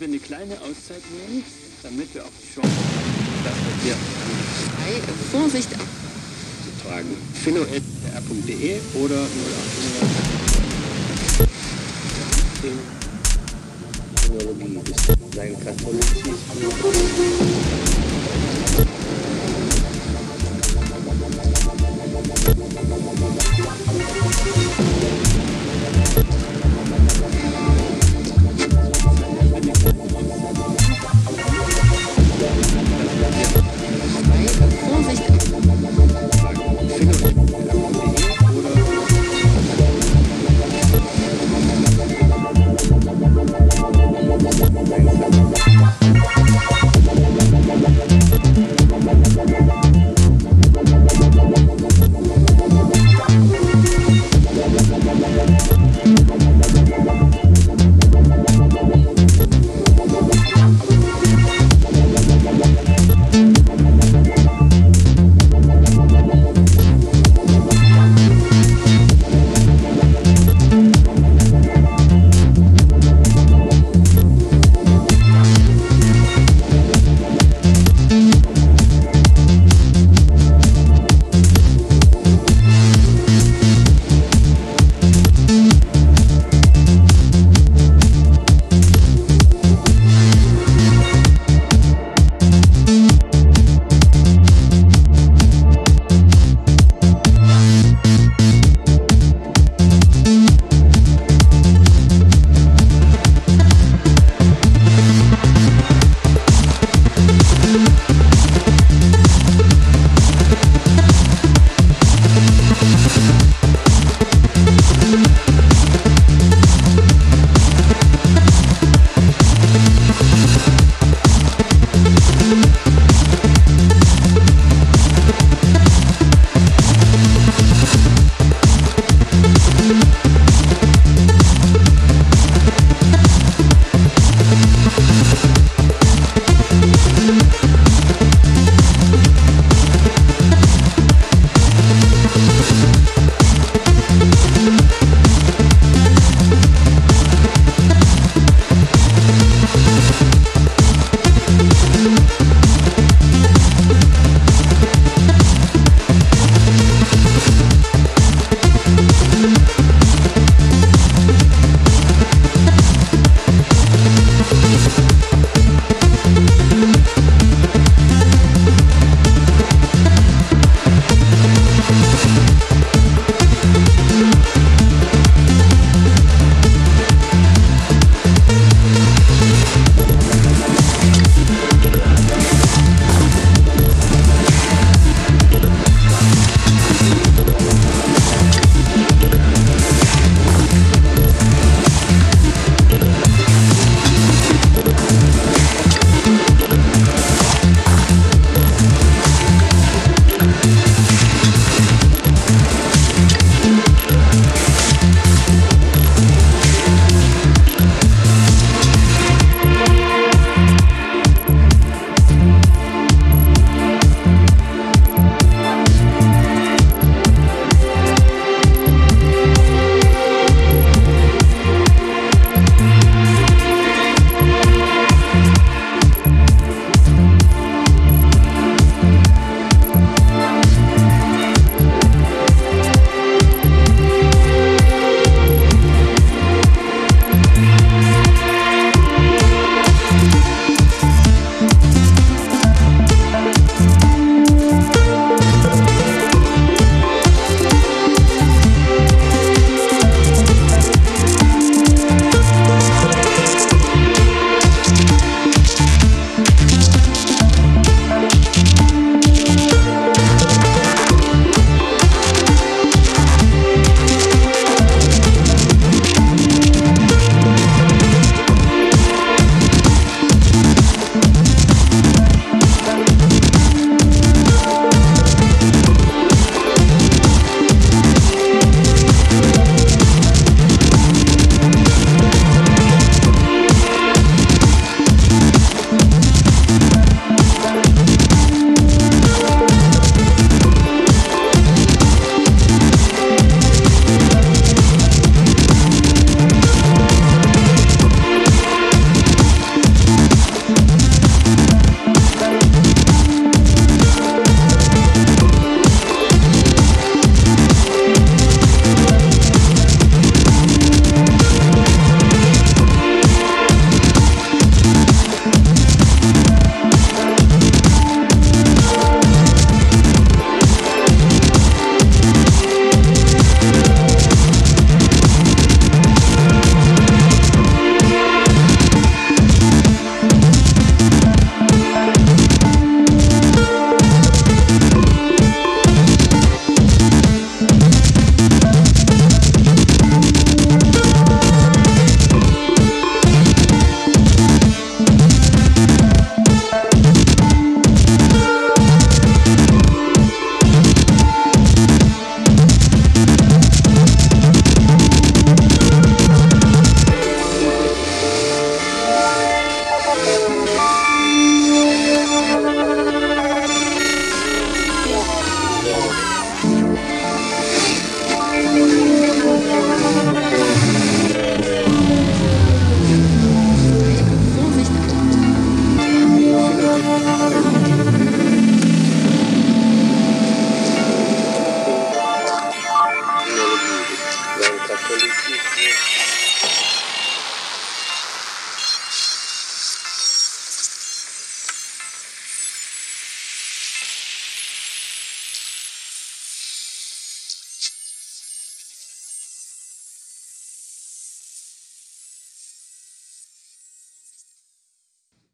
wir eine kleine Auszeit nehmen, damit wir auch die Chance haben, das was wir Ei, Vorsicht, zu tragen. philo.r.de oder 0800 Technologie bis sein Katholizismus. Thank